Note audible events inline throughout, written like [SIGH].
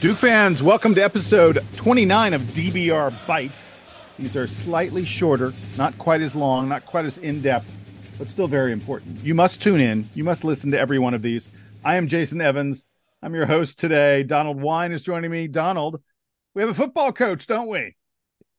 Duke fans, welcome to episode 29 of DBR Bites. These are slightly shorter, not quite as long, not quite as in depth, but still very important. You must tune in. You must listen to every one of these. I am Jason Evans. I'm your host today. Donald Wine is joining me. Donald, we have a football coach, don't we?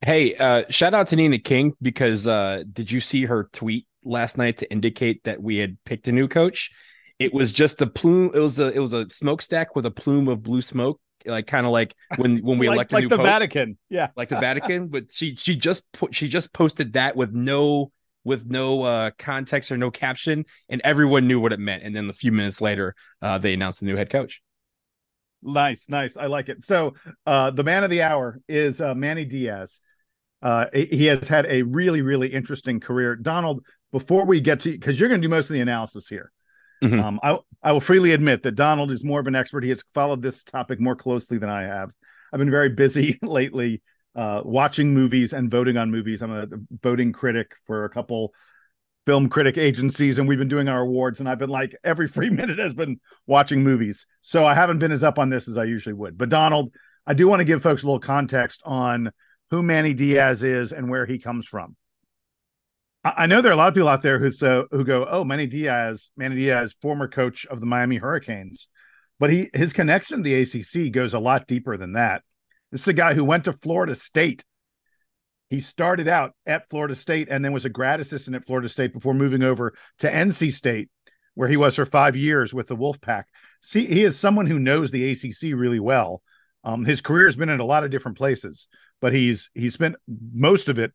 Hey, uh, shout out to Nina King because uh, did you see her tweet last night to indicate that we had picked a new coach? It was just a plume. It was a it was a smokestack with a plume of blue smoke like kind of like when when we [LAUGHS] like, elect a like the pope, Vatican. Yeah, like the Vatican. But she she just put she just posted that with no with no uh context or no caption, and everyone knew what it meant. And then a few minutes later, uh, they announced the new head coach. Nice, nice. I like it. So, uh, the man of the hour is uh, Manny Diaz. Uh, he has had a really, really interesting career. Donald, before we get to, because you're going to do most of the analysis here, Mhm. um, I, I will freely admit that Donald is more of an expert. He has followed this topic more closely than I have. I've been very busy [LAUGHS] lately uh, watching movies and voting on movies. I'm a voting critic for a couple film critic agencies, and we've been doing our awards. And I've been like every [LAUGHS] free minute has been watching movies. So I haven't been as up on this as I usually would. But Donald, I do want to give folks a little context on who Manny Diaz is and where he comes from. I know there are a lot of people out there who so who go, "Oh, Manny Diaz, Manny Diaz, former coach of the Miami Hurricanes," but he his connection to the ACC goes a lot deeper than that. This is a guy who went to Florida State. He started out at Florida State and then was a grad assistant at Florida State before moving over to NC State, where he was for five years with the Wolfpack. See, he is someone who knows the ACC really well. Um, his career has been in a lot of different places, but he's he's spent most of it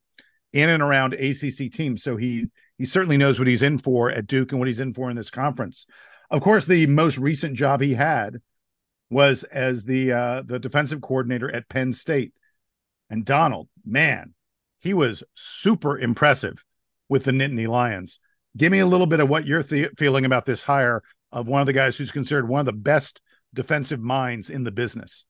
in and around ACC teams. So he he certainly knows what he's in for at Duke and what he's in for in this conference. Of course, the most recent job he had was as the uh, the defensive coordinator at Penn State. And Donald, man, he was super impressive with the Nittany Lions. Give me a little bit of what you're th- feeling about this hire of one of the guys who's considered one of the best defensive minds in the business.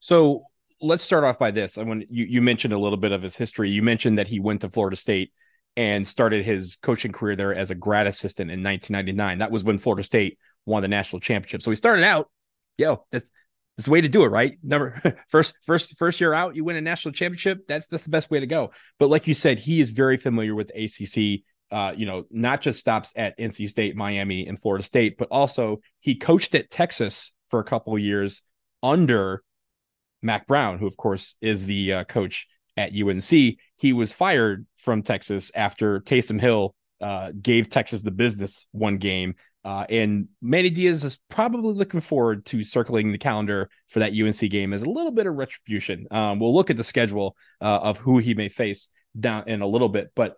So let's start off by this. I want you you mentioned a little bit of his history. You mentioned that he went to Florida State and started his coaching career there as a grad assistant in 1999. That was when Florida State won the national championship. So he started out, yo, that's that's the way to do it, right? Number [LAUGHS] first, first, first year out, you win a national championship. That's that's the best way to go. But like you said, he is very familiar with ACC. Uh, you know, not just stops at NC State, Miami, and Florida State, but also he coached at Texas for a couple years under Mack Brown, who of course is the uh, coach at UNC. He was fired from Texas after Taysom Hill uh, gave Texas the business one game. Uh, and Manny Diaz is probably looking forward to circling the calendar for that UNC game as a little bit of retribution. Um, we'll look at the schedule uh, of who he may face down in a little bit, but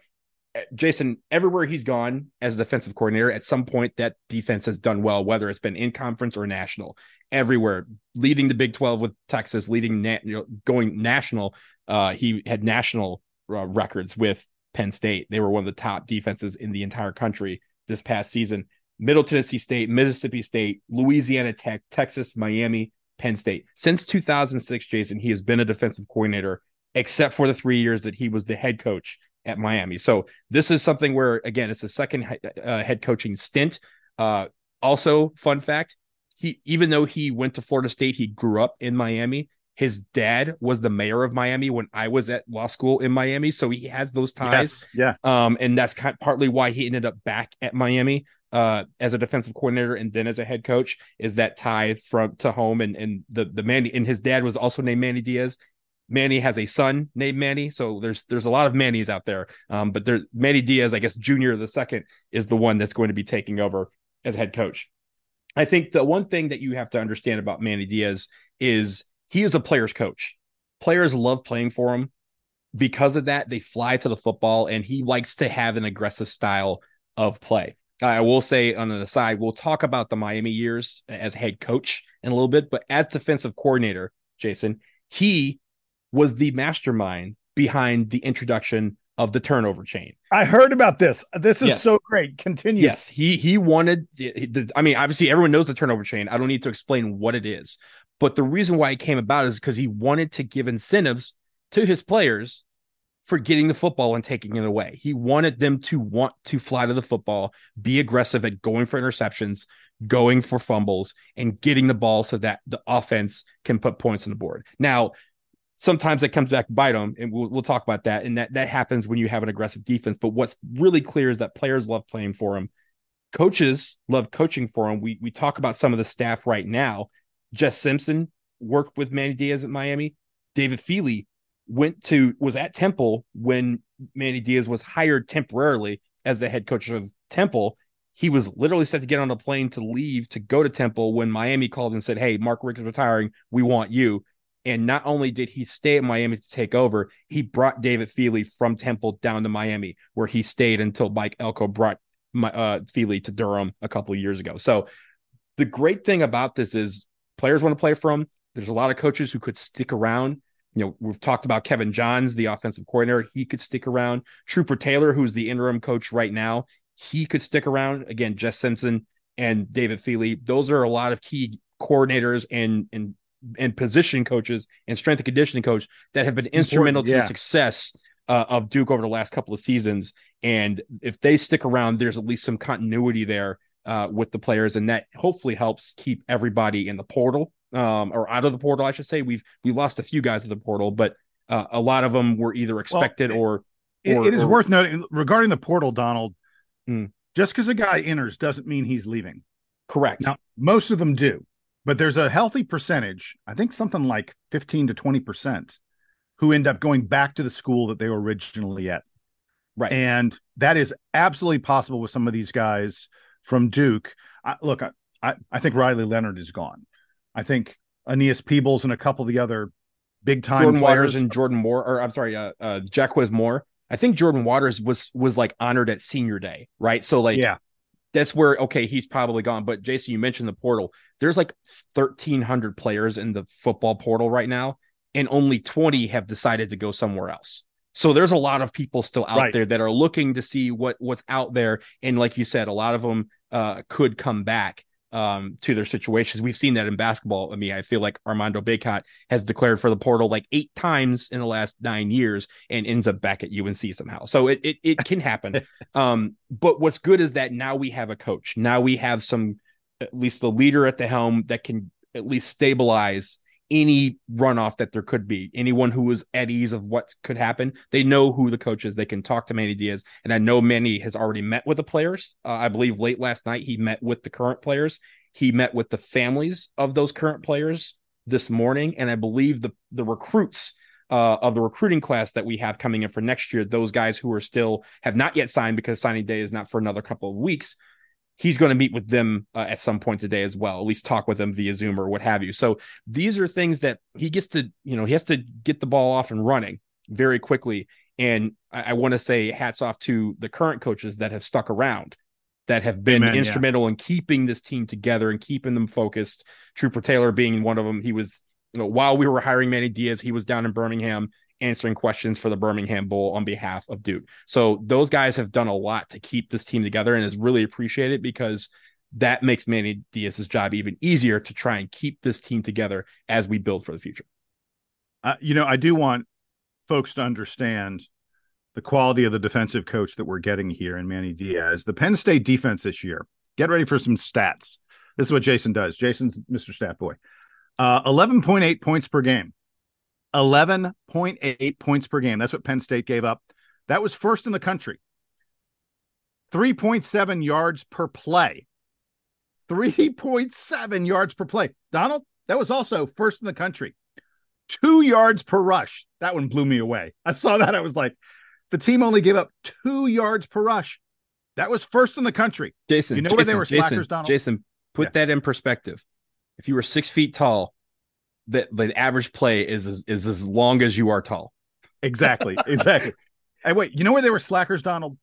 uh, Jason, everywhere he's gone as a defensive coordinator, at some point that defense has done well, whether it's been in conference or national. Everywhere, leading the Big Twelve with Texas, leading na- going national. Uh, he had national uh, records with Penn State. They were one of the top defenses in the entire country this past season. Middle Tennessee State, Mississippi State, Louisiana Tech, Texas, Miami, Penn State. Since 2006, Jason, he has been a defensive coordinator, except for the three years that he was the head coach at Miami. So this is something where, again, it's a second uh, head coaching stint. Uh, also, fun fact: he even though he went to Florida State, he grew up in Miami. His dad was the mayor of Miami when I was at law school in Miami, so he has those ties. Yes, yeah, um, and that's kind of partly why he ended up back at Miami uh, as a defensive coordinator and then as a head coach. Is that tie from to home and and the the Manny and his dad was also named Manny Diaz. Manny has a son named Manny, so there's there's a lot of Mannys out there. Um, but there Manny Diaz, I guess Junior the second is the one that's going to be taking over as head coach. I think the one thing that you have to understand about Manny Diaz is he is a player's coach. Players love playing for him. Because of that, they fly to the football, and he likes to have an aggressive style of play. I will say on the side, we'll talk about the Miami years as head coach in a little bit, but as defensive coordinator, Jason, he was the mastermind behind the introduction of the turnover chain. I heard about this. This is yes. so great. Continue. Yes, he he wanted. I mean, obviously, everyone knows the turnover chain. I don't need to explain what it is, but the reason why it came about is because he wanted to give incentives to his players for getting the football and taking it away. He wanted them to want to fly to the football, be aggressive at going for interceptions, going for fumbles, and getting the ball so that the offense can put points on the board. Now, sometimes it comes back to bite them, and we'll, we'll talk about that. And that that happens when you have an aggressive defense. But what's really clear is that players love playing for him. Coaches love coaching for him. We we talk about some of the staff right now. Jess Simpson worked with Manny Diaz at Miami. David Feeley went to was at Temple when Manny Diaz was hired temporarily as the head coach of Temple. He was literally set to get on a plane to leave to go to Temple when Miami called and said, "Hey, Mark Richt is retiring. We want you." And not only did he stay at Miami to take over, he brought David Feeley from Temple down to Miami, where he stayed until Mike Elko brought my, uh, Feeley to Durham a couple of years ago. So the great thing about this is players want to play from. There's a lot of coaches who could stick around. You know, we've talked about Kevin Johns, the offensive coordinator. He could stick around. Trooper Taylor, who's the interim coach right now, he could stick around. Again, Jess Simpson and David Feeley. Those are a lot of key coordinators and and and position coaches and strength and conditioning coach that have been instrumental yeah. to the success uh, of Duke over the last couple of seasons. And if they stick around, there's at least some continuity there uh, with the players, and that hopefully helps keep everybody in the portal um, or out of the portal. I should say we've we lost a few guys in the portal, but uh, a lot of them were either expected well, or, it, or, it is or, worth noting regarding the portal, Donald. Mm. Just because a guy enters doesn't mean he's leaving. Correct. Now, most of them do but there's a healthy percentage, I think something like 15 to 20%, who end up going back to the school that they were originally at. Right. And that is absolutely possible with some of these guys from Duke. I, look, I, I, I think Riley Leonard is gone. I think Aeneas Peebles and a couple of the other big time Jordan players. Waters and Jordan Moore, or I'm sorry, uh, uh Jacquez Moore. I think Jordan Waters was was like honored at senior day, right? So like, yeah, that's where okay, he's probably gone. But Jason, you mentioned the portal. There's like 1,300 players in the football portal right now, and only 20 have decided to go somewhere else. So there's a lot of people still out right. there that are looking to see what what's out there, and like you said, a lot of them uh, could come back um, to their situations. We've seen that in basketball. I mean, I feel like Armando Bacot has declared for the portal like eight times in the last nine years and ends up back at UNC somehow. So it it, it can happen. [LAUGHS] um, but what's good is that now we have a coach. Now we have some at least the leader at the helm that can at least stabilize any runoff that there could be. Anyone who is at ease of what could happen, they know who the coach is. They can talk to Manny Diaz, and I know Manny has already met with the players. Uh, I believe late last night he met with the current players. He met with the families of those current players this morning, and I believe the the recruits. Uh, of the recruiting class that we have coming in for next year, those guys who are still have not yet signed because signing day is not for another couple of weeks he's going to meet with them uh, at some point today as well, at least talk with them via Zoom or what have you. So these are things that he gets to, you know, he has to get the ball off and running very quickly. And I, I want to say hats off to the current coaches that have stuck around, that have been Amen, instrumental yeah. in keeping this team together and keeping them focused. Trooper Taylor being one of them. He was, you know, while we were hiring Manny Diaz, he was down in Birmingham answering questions for the Birmingham Bowl on behalf of Duke. So those guys have done a lot to keep this team together and is really appreciated because that makes Manny Diaz's job even easier to try and keep this team together as we build for the future. Uh, you know, I do want folks to understand the quality of the defensive coach that we're getting here in Manny Diaz. The Penn State defense this year, get ready for some stats. This is what Jason does. Jason's Mr. Stat Boy. Uh, 11.8 points per game 11.8 points per game. That's what Penn State gave up. That was first in the country. 3.7 yards per play. 3.7 yards per play. Donald, that was also first in the country. Two yards per rush. That one blew me away. I saw that. I was like, the team only gave up two yards per rush. That was first in the country. Jason, you know Jason, where they were Jason, slackers, Donald? Jason, put Yeah. that in perspective. If you were six feet tall, the, the average play is, is is as long as you are tall. Exactly. [LAUGHS] Exactly. and wait, you know where they were slackers, Donald?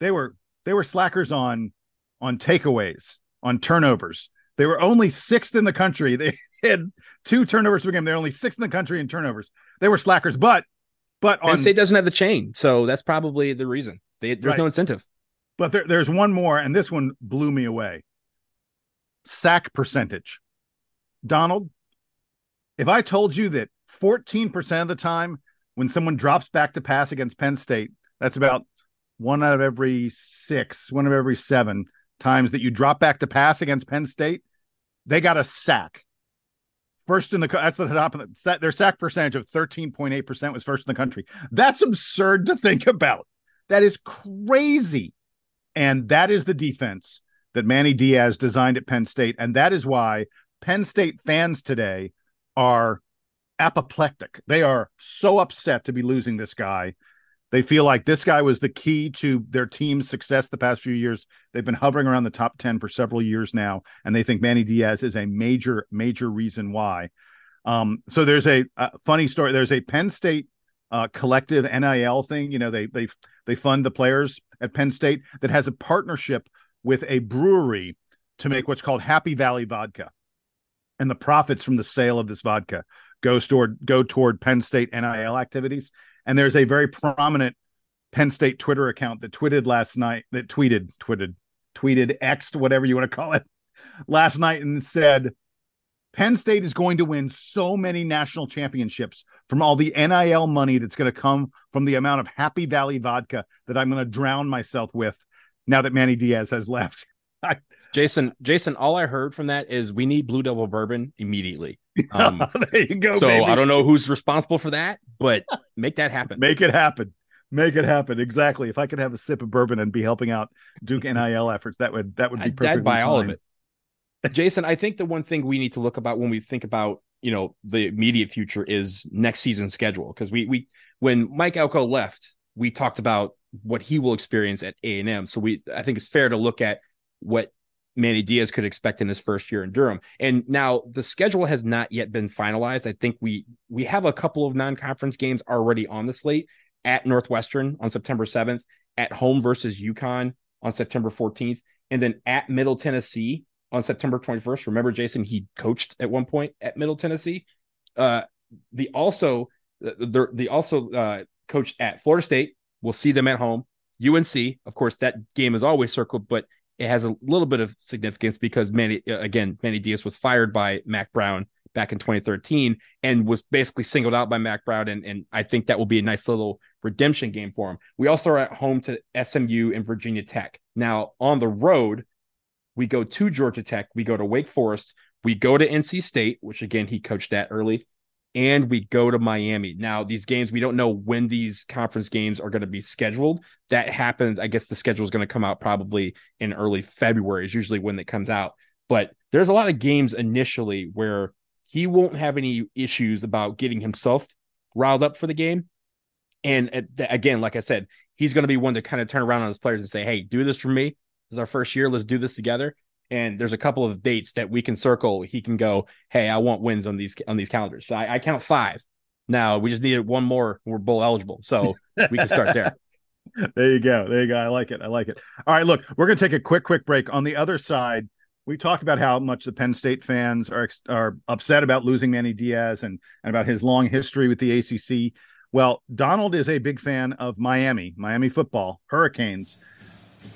They were they were slackers on on takeaways, on turnovers. They were only sixth in the country. They [LAUGHS] had two turnovers per game. They're only sixth in the country in turnovers. They were slackers, but but on, Penn State doesn't have the chain, so that's probably the reason. They, there's Right. no incentive. but there, there's one more, and this one blew me away. Sack percentage. Donald, if I told you that 14% of the time when someone drops back to pass against Penn State, that's about one out of every six, one of every seven times that you drop back to pass against Penn State, they got a sack. First in the that's the top of the their sack percentage of 13.8% was first in the country. That's absurd to think about. That is crazy. And that is the defense that Manny Diaz designed at Penn State. And that is why Penn State fans today are apoplectic. They are so upset to be losing this guy. They feel like this guy was the key to their team's success the past few years. They've been hovering around the top 10 for several years now, and they think Manny Diaz is a major, major reason why. Um, so there's a, a funny story. There's a Penn State uh, collective NIL thing. You know, they they they fund the players at Penn State that has a partnership with a brewery to make what's called Happy Valley vodka, and the profits from the sale of this vodka goes toward go toward Penn State NIL activities. And there's a very prominent Penn State Twitter account that tweeted last night that tweeted tweeted tweeted xed whatever you want to call it last night and said Penn State is going to win so many national championships from all the NIL money that's going to come from the amount of Happy Valley vodka that I'm going to drown myself with now that Manny Diaz has left. [LAUGHS] Jason, Jason, all I heard from that is we need Blue Devil bourbon immediately. [LAUGHS] Um, there you go. so baby. I don't know who's responsible for that, but make that happen. Make it happen. Make it happen. Exactly. If I could have a sip of bourbon and be helping out Duke [LAUGHS] NIL efforts, that would that would be I'd, I'd buy all of it. Jason, I think the one thing we need to look about when we think about you know the immediate future is next season's schedule because we we when Mike Elko left, we talked about what he will experience at A and M. So we I think it's fair to look at what Manny Diaz could expect in his first year in Durham. And now the schedule has not yet been finalized. I think we we have a couple of non-conference games already on the slate at Northwestern on September 7th, at home versus UConn on September 14th, and then at Middle Tennessee on September 21st. Remember, Jason, he coached at one point at Middle Tennessee. Uh, the also the the also uh, coached at Florida State. We'll see them at home. UNC, of course, that game is always circled, but it has a little bit of significance because Manny uh, again, Manny Diaz was fired by Mack Brown back in 2013 and was basically singled out by Mack Brown, and and I think that will be a nice little redemption game for him. We also are at home to SMU and Virginia Tech. Now on the road, we go to Georgia Tech, we go to Wake Forest, we go to NC State, which again he coached at early, and we go to Miami. Now, these games, we don't know when these conference games are going to be scheduled. That happens. I guess the schedule is going to come out probably in early February, is usually when it comes out. But there's a lot of games initially where he won't have any issues about getting himself riled up for the game. And again, like I said, he's going to be one to kind of turn around on his players and say, Hey, do this for me. This is our first year. Let's do this together. And there's a couple of dates that we can circle. He can go, Hey, I want wins on these on these calendars. So I, I count five. Now we just needed one more. We're bowl eligible. So we can start there. [LAUGHS] There you go. There you go. I like it. I like it. All right, look, we're going to take a quick, quick break. On the other side, we talked about how much the Penn State fans are are upset about losing Manny Diaz and, and about his long history with the ACC. Well, Donald is a big fan of Miami, Miami football, Hurricanes.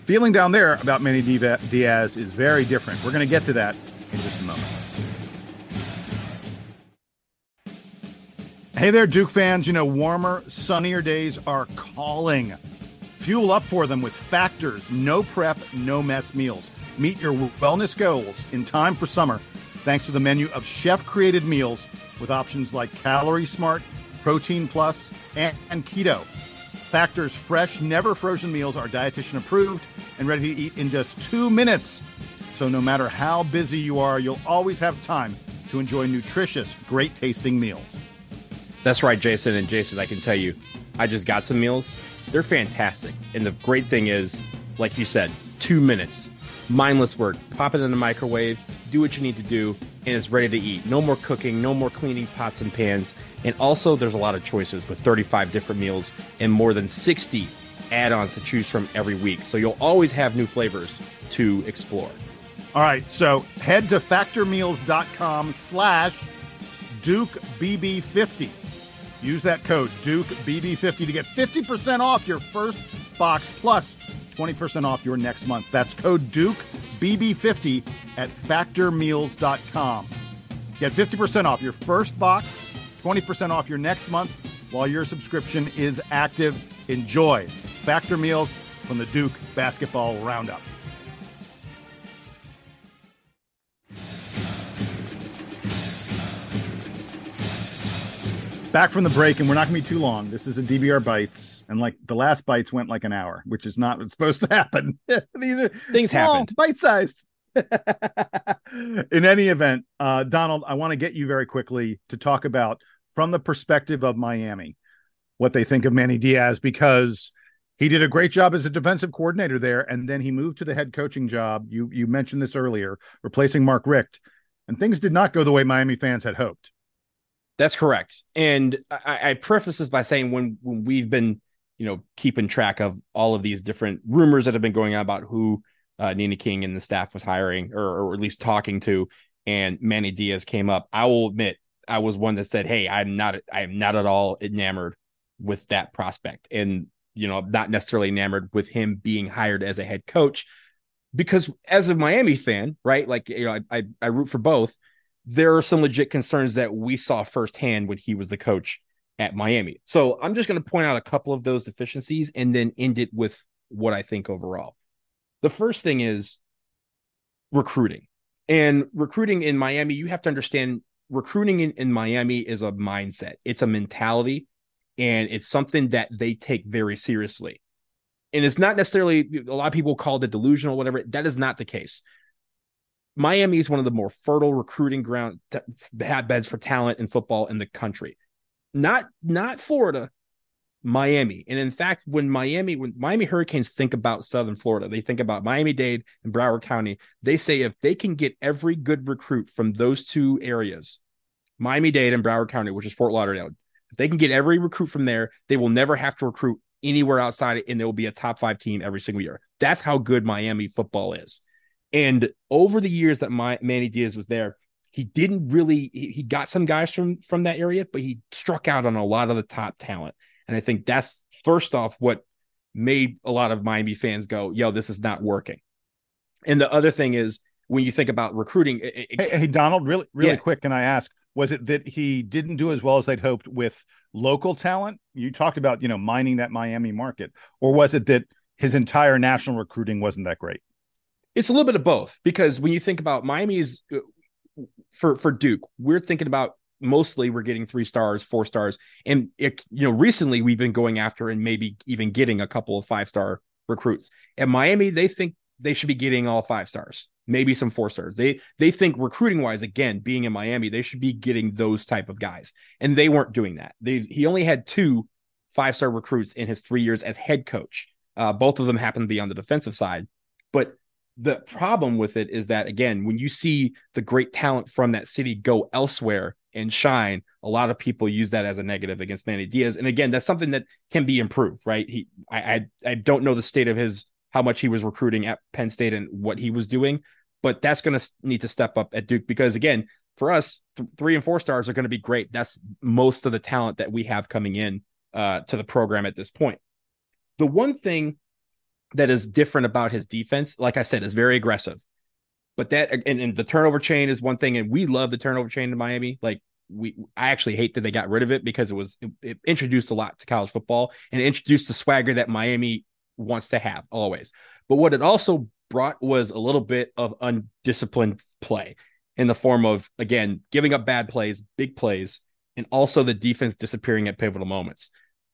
Feeling down there about Manny Diaz is very different. We're going to get to that in just a moment. Hey there, Duke fans. You know, warmer, sunnier days are calling. Fuel up for them with Factors no prep, no mess meals. Meet your wellness goals in time for summer thanks to the menu of chef created meals with options like Calorie Smart, Protein Plus, and, and Keto. Factor's fresh, never frozen meals are dietitian approved and ready to eat in just two minutes. So no matter how busy you are, you'll always have time to enjoy nutritious, great tasting meals. That's right, Jason. And Jason, I can tell you, I just got some meals. They're fantastic. And the great thing is, like you said, two minutes. Mindless work. Pop it in the microwave, do what you need to do, and it's ready to eat. No more cooking, no more cleaning pots and pans. And also, there's a lot of choices with 35 different meals and more than 60 add ons to choose from every week. So you'll always have new flavors to explore. All right, so head to factormeals.com slash DukeBB50. Use that code DukeBB50 to get 50% off your first box plus 20% off your next month. That's code DukeBB50 at factormeals.com. Get 50% off your first box, 20% off your next month while your subscription is active. Enjoy Factor Meals from the Duke Basketball Roundup. Back from the break, and we're not going to be too long. This is a DBR Bites, and like the last bites went like an hour, which is not what's supposed to happen. [LAUGHS] These are things happen, bite sized. [LAUGHS] In any event, uh, Donald, I want to get you very quickly to talk about from the perspective of Miami what they think of Manny Diaz because he did a great job as a defensive coordinator there, and then he moved to the head coaching job. You you mentioned this earlier, replacing Mark Richt, and things did not go the way Miami fans had hoped. That's correct. And I, I preface this by saying when when we've been, you know, keeping track of all of these different rumors that have been going on about who uh, Nina King and the staff was hiring or, or at least talking to, and Manny Diaz came up. I will admit I was one that said, "Hey, I'm not I am not at all enamored with that prospect," and you know, not necessarily enamored with him being hired as a head coach because as a Miami fan, right? Like you know, I I, I root for both there are some legit concerns that we saw firsthand when he was the coach at Miami. So I'm just going to point out a couple of those deficiencies and then end it with what I think overall. The first thing is recruiting. And recruiting in Miami, you have to understand recruiting in, in Miami is a mindset, it's a mentality, and it's something that they take very seriously. And it's not necessarily a lot of people call it delusional, whatever. That is not the case. Miami is one of the more fertile recruiting ground hotbeds for talent in football in the country. Not not Florida, Miami. And in fact, when Miami when Miami Hurricanes think about Southern Florida, they think about Miami-Dade and Broward County. They say if they can get every good recruit from those two areas, Miami-Dade and Broward County, which is Fort Lauderdale, if they can get every recruit from there, they will never have to recruit anywhere outside it, and they will be a top five team every single year. That's how good Miami football is. And over the years that my Manny Diaz was there, he didn't really he, he got some guys from from that area, but he struck out on a lot of the top talent. And I think that's first off what made a lot of Miami fans go, "Yo, this is not working." And the other thing is when you think about recruiting. It, it, hey, hey, Donald, really, really yeah. quick, can I ask? Was it that he didn't do as well as they'd hoped with local talent? You talked about, you know, mining that Miami market, or was it that his entire national recruiting wasn't that great? It's a little bit of both because when you think about Miami's uh, for for Duke, we're thinking about mostly we're getting three stars, four stars, and it, you know recently we've been going after and maybe even getting a couple of five star recruits. At Miami, they think they should be getting all five stars, maybe some four stars. They they think recruiting wise, again, being in Miami, they should be getting those type of guys, and they weren't doing that. They he only had two five star recruits in his three years as head coach. Uh, both of them happened to be on the defensive side, but the problem with it is that again when you see the great talent from that city go elsewhere and shine a lot of people use that as a negative against manny diaz. And again that's something that can be improved right? He i i, I don't know the state of his how much he was recruiting at penn state and what he was doing but that's going to need to step up at duke because again for us th- three and four stars are going to be great. That's most of the talent that we have coming in uh, to the program at this point. The one thing that is different about his defense, like I said, is very aggressive. But that and, and, the turnover chain is one thing, and we love the turnover chain in Miami. Like we, I actually hate that they got rid of it because it was it, it introduced a lot to college football and introduced the swagger that Miami wants to have always. But what it also brought was a little bit of undisciplined play. in the form of again giving up bad plays, big plays, and also the defense disappearing at pivotal moments.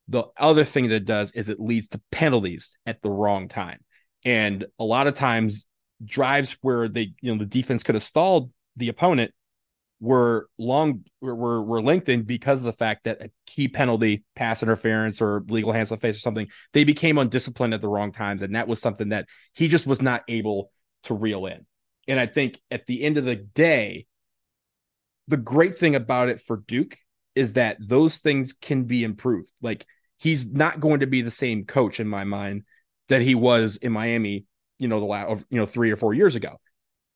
The other thing that it does is it leads to penalties at the wrong time. And a lot of times drives where they, you know, the defense could have stalled the opponent were long were were lengthened because of the fact that a key penalty, pass interference, or legal hands on face or something, they became undisciplined at the wrong times, and that was something that he just was not able to reel in. And I think at the end of the day, the great thing about it for Duke is that those things can be improved. Like he's not going to be the same coach in my mind that he was in Miami, you know, the last you know three or four years ago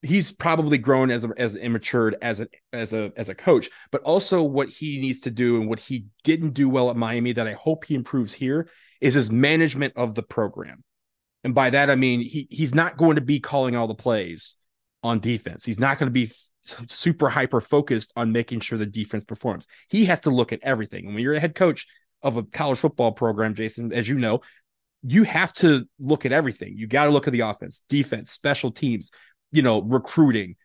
he's probably grown as a, as immatured as a as a as a coach, but also what he needs to do and what he didn't do well at Miami that I hope he improves here is his management of the program. And by that I mean he he's not going to be calling all the plays on defense. He's not going to be super hyper focused on making sure the defense performs. He has to look at everything. And when you're a head coach of a college football program, Jason, as you know, you have to look at everything. You got to look at the offense, defense, special teams, you know, recruiting,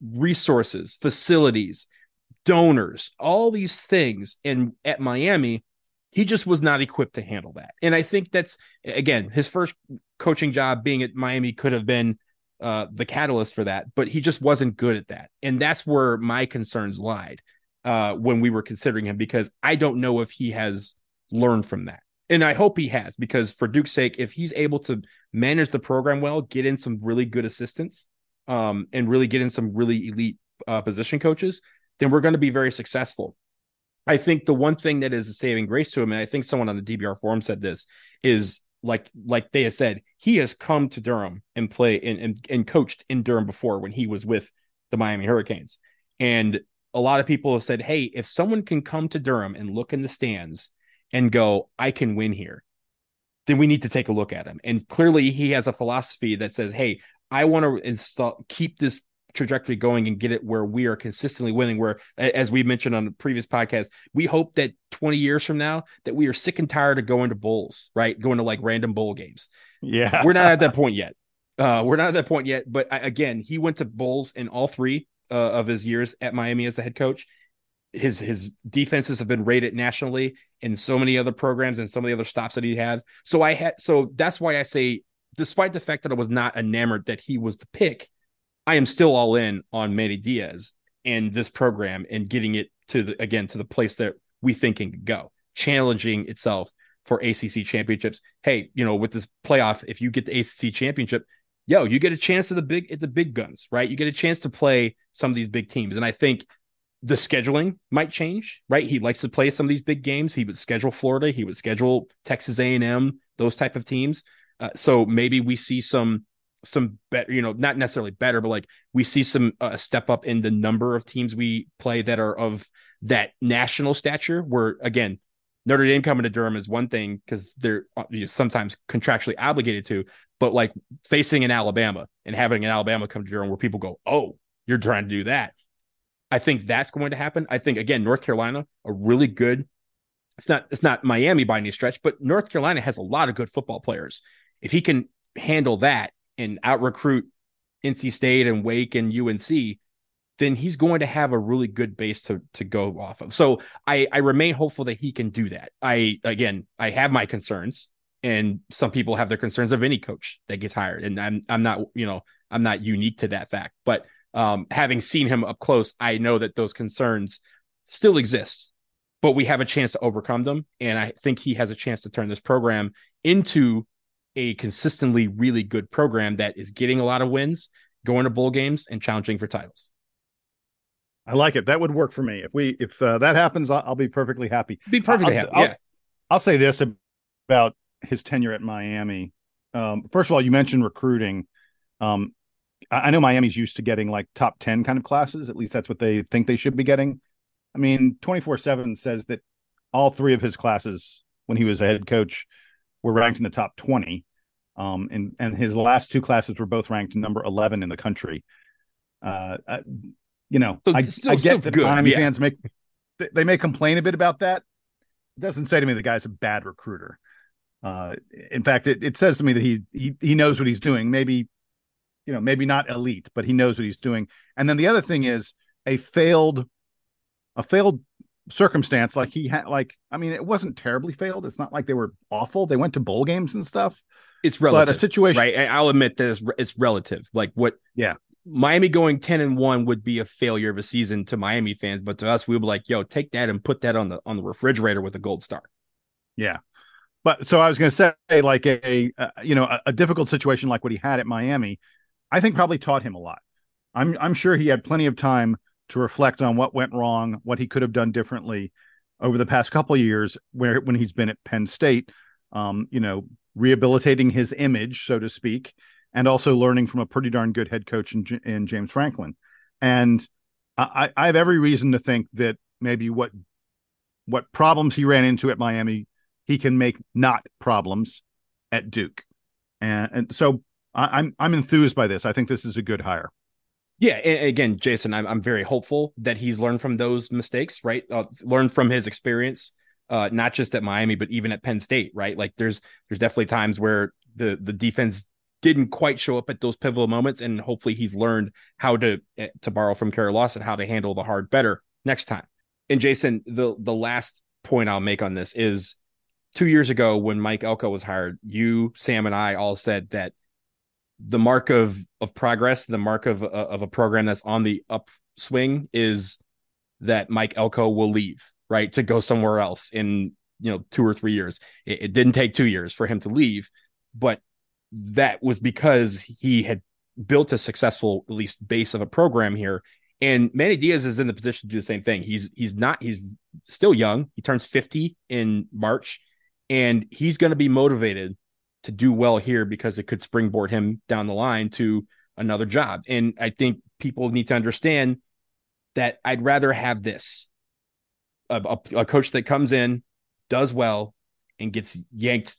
resources, facilities, donors, all these things. And at Miami, he just was not equipped to handle that. And I think that's again his first coaching job being at Miami could have been uh, the catalyst for that, but he just wasn't good at that. And that's where my concerns lied uh, when we were considering him because I don't know if he has learned from that. And I hope he has because for Duke's sake, if he's able to manage the program well, get in some really good assistants, um, and really get in some really elite uh, position coaches, then we're going to be very successful. I think the one thing that is a saving grace to him, and I think someone on the DBR forum said this, is like like they have said, he has come to Durham and play and, and, and coached in Durham before when he was with the Miami Hurricanes. And a lot of people have said, hey, if someone can come to Durham and look in the stands and go, I can win here, then we need to take a look at him. And clearly he has a philosophy that says, hey, I want to install keep this trajectory going and get it where we are consistently winning. Where as we mentioned on the previous podcast we hope that 20 years from now that we are sick and tired of going to bowls right? Going to like random bowl games. Yeah. We're not at that [LAUGHS] point yet. Uh we're not at that point yet but I, again he went to bowls in all three uh, of his years at miami as the head coach his his defenses have been rated nationally in so many other programs and some of the other stops that he had so i had so that's why i say despite the fact that I was not enamored that he was the pick, I am still all in on Manny Diaz and this program and getting it to the again to the place that we think it can go, challenging itself for ACC championships. Hey, you know, with this playoff, if you get the ACC championship, yo, you get a chance at the big at the big guns, right? You get a chance to play some of these big teams, and I think the scheduling might change, right? He likes to play some of these big games. He would schedule Florida, he would schedule Texas A and M, those type of teams. Uh, so maybe we see some some better, you know, not necessarily better, but like we see some uh, step up in the number of teams we play that are of that national stature. Where again, Notre Dame coming to Durham is one thing because they're uh, you know, sometimes contractually obligated to, but like facing an Alabama and having an Alabama come to Durham where people go, oh, you're trying to do that. I think that's going to happen. I think again, North Carolina, a really good. It's not it's not Miami by any stretch, but North Carolina has a lot of good football players if he can handle that and out recruit NC State and Wake and UNC, then he's going to have a really good base to to go off of. So I I remain hopeful that he can do that. I again I have my concerns, and some people have their concerns of any coach that gets hired, and I'm I'm not you know I'm not unique to that fact, but um, having seen him up close, I know that those concerns still exist, but we have a chance to overcome them, and I think he has a chance to turn this program into a consistently really good program that is getting a lot of wins, going to bowl games, and challenging for titles. I like it. That would work for me. If we if uh, that happens, I'll, I'll, be perfectly happy. Be perfectly I'll, happy. I'll, yeah. I'll say this about his tenure at Miami. Um, first of all, you mentioned recruiting. Um, I, know Miami's used to getting like top ten kind of classes. At least that's what they think they should be getting. I mean, twenty four seven says that all three of his classes when he was a head coach were ranked in the top 20. Um, and, and his last two classes were both ranked number 11 in the country. Uh, I, you know, so I, still, I get that good. Miami yeah. fans make, they may complain a bit about that. It doesn't say to me the guy's a bad recruiter. Uh, in fact, it, it says to me that he, he, he knows what he's doing. Maybe, you know, maybe not elite, but he knows what he's doing. And then the other thing is a failed, a failed circumstance. Like he had, like I mean, it wasn't terribly failed. It's not like they were awful. They went to bowl games and stuff. It's relative, but a situation, right? I'll admit that it's, it's relative. Like what? Yeah. Miami going 10 and 1 would be a failure of a season to Miami fans, but to us, we would be like, yo, take that and put that on the on the refrigerator with a gold star. Yeah. But so I was going to say, like a, a you know a, a, difficult situation like what he had at Miami, I think probably taught him a lot. I'm I'm sure he had plenty of time to reflect on what went wrong, what he could have done differently over the past couple years, where when he's been at Penn State, um, you know, rehabilitating his image, so to speak, and also learning from a pretty darn good head coach in, in James Franklin. And I, I have every reason to think that maybe what what problems he ran into at Miami, he can make not problems at Duke. And, and so I, I'm I'm enthused by this. I think this is a good hire. Yeah, again, Jason, I'm I'm very hopeful that he's learned from those mistakes, right? Uh, learned from his experience, uh, not just at Miami, but even at Penn State, right? Like there's there's definitely times where the the defense didn't quite show up at those pivotal moments, and hopefully he's learned how to eh, to borrow from Kara Lawson how to handle the hard better next time. And Jason, the the last point I'll make on this is two years ago when Mike Elko was hired, you, Sam, and I all said that the mark of of progress, the mark of uh, of a program that's on the upswing is that Mike Elko will leave, right, to go somewhere else in you know two or three years. It, it didn't take two years for him to leave, but that was because he had built a successful at least base of a program here. And Manny Diaz is in the position to do the same thing. He's he's not he's still young. He turns 50 in March and he's going to be motivated to do well here because it could springboard him down the line to another job. And I think people need to understand that I'd rather have this a, a, a coach that comes in, does well, and gets yanked.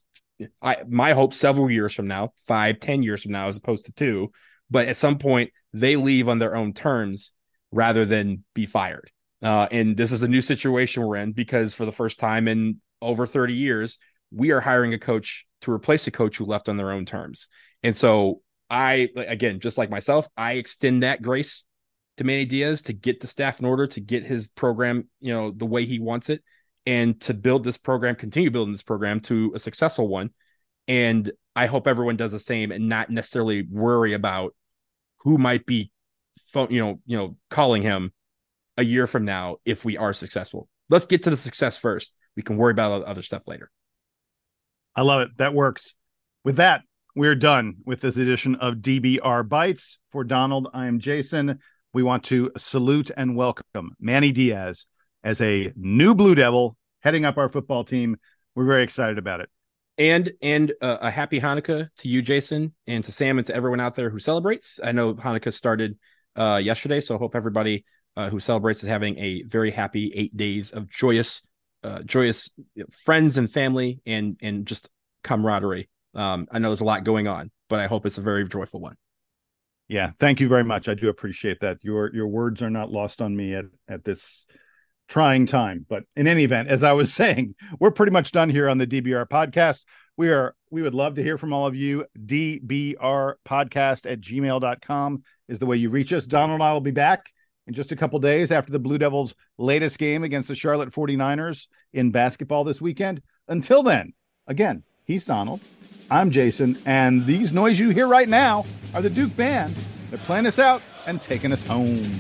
I my hope several years from now, five, ten years from now, as opposed to two. But at some point, they leave on their own terms rather than be fired. Uh, and this is a new situation we're in because for the first time in over 30 years, we are hiring a coach to replace a coach who left on their own terms. And so I, again, just like myself, I extend that grace to Manny Diaz to get the staff in order, to get his program, you know, the way he wants it, and to build this program, continue building this program to a successful one. And I hope everyone does the same and not necessarily worry about who might be, you know, you know, calling him a year from now if we are successful. Let's get to the success first. We can worry about other stuff later. I love it. That works. With that, we're done with this edition of DBR Bites. For Donald, I am Jason. We want to salute and welcome Manny Diaz as a new Blue Devil heading up our football team. We're very excited about it. And and uh, a happy Hanukkah to you, Jason, and to Sam and to everyone out there who celebrates. I know Hanukkah started uh, yesterday, so I hope everybody uh, who celebrates is having a very happy eight days of joyous uh, joyous friends and family and and just camaraderie. Um, I know there's a lot going on, but I hope it's a very joyful one. Yeah, thank you very much. I do appreciate that. Your your words are not lost on me at at this trying time. But in any event, as I was [LAUGHS] saying, we're pretty much done here on the DBR podcast. We are we would love to hear from all of you. DBR podcast at gmail.com is the way you reach us. Donald and I will be back in just a couple days after the Blue Devils' latest game against the Charlotte 49ers in basketball this weekend. Until then, again, he's Donald. I'm Jason, and these noise you hear right now are the Duke Band. They're playing us out and taking us home.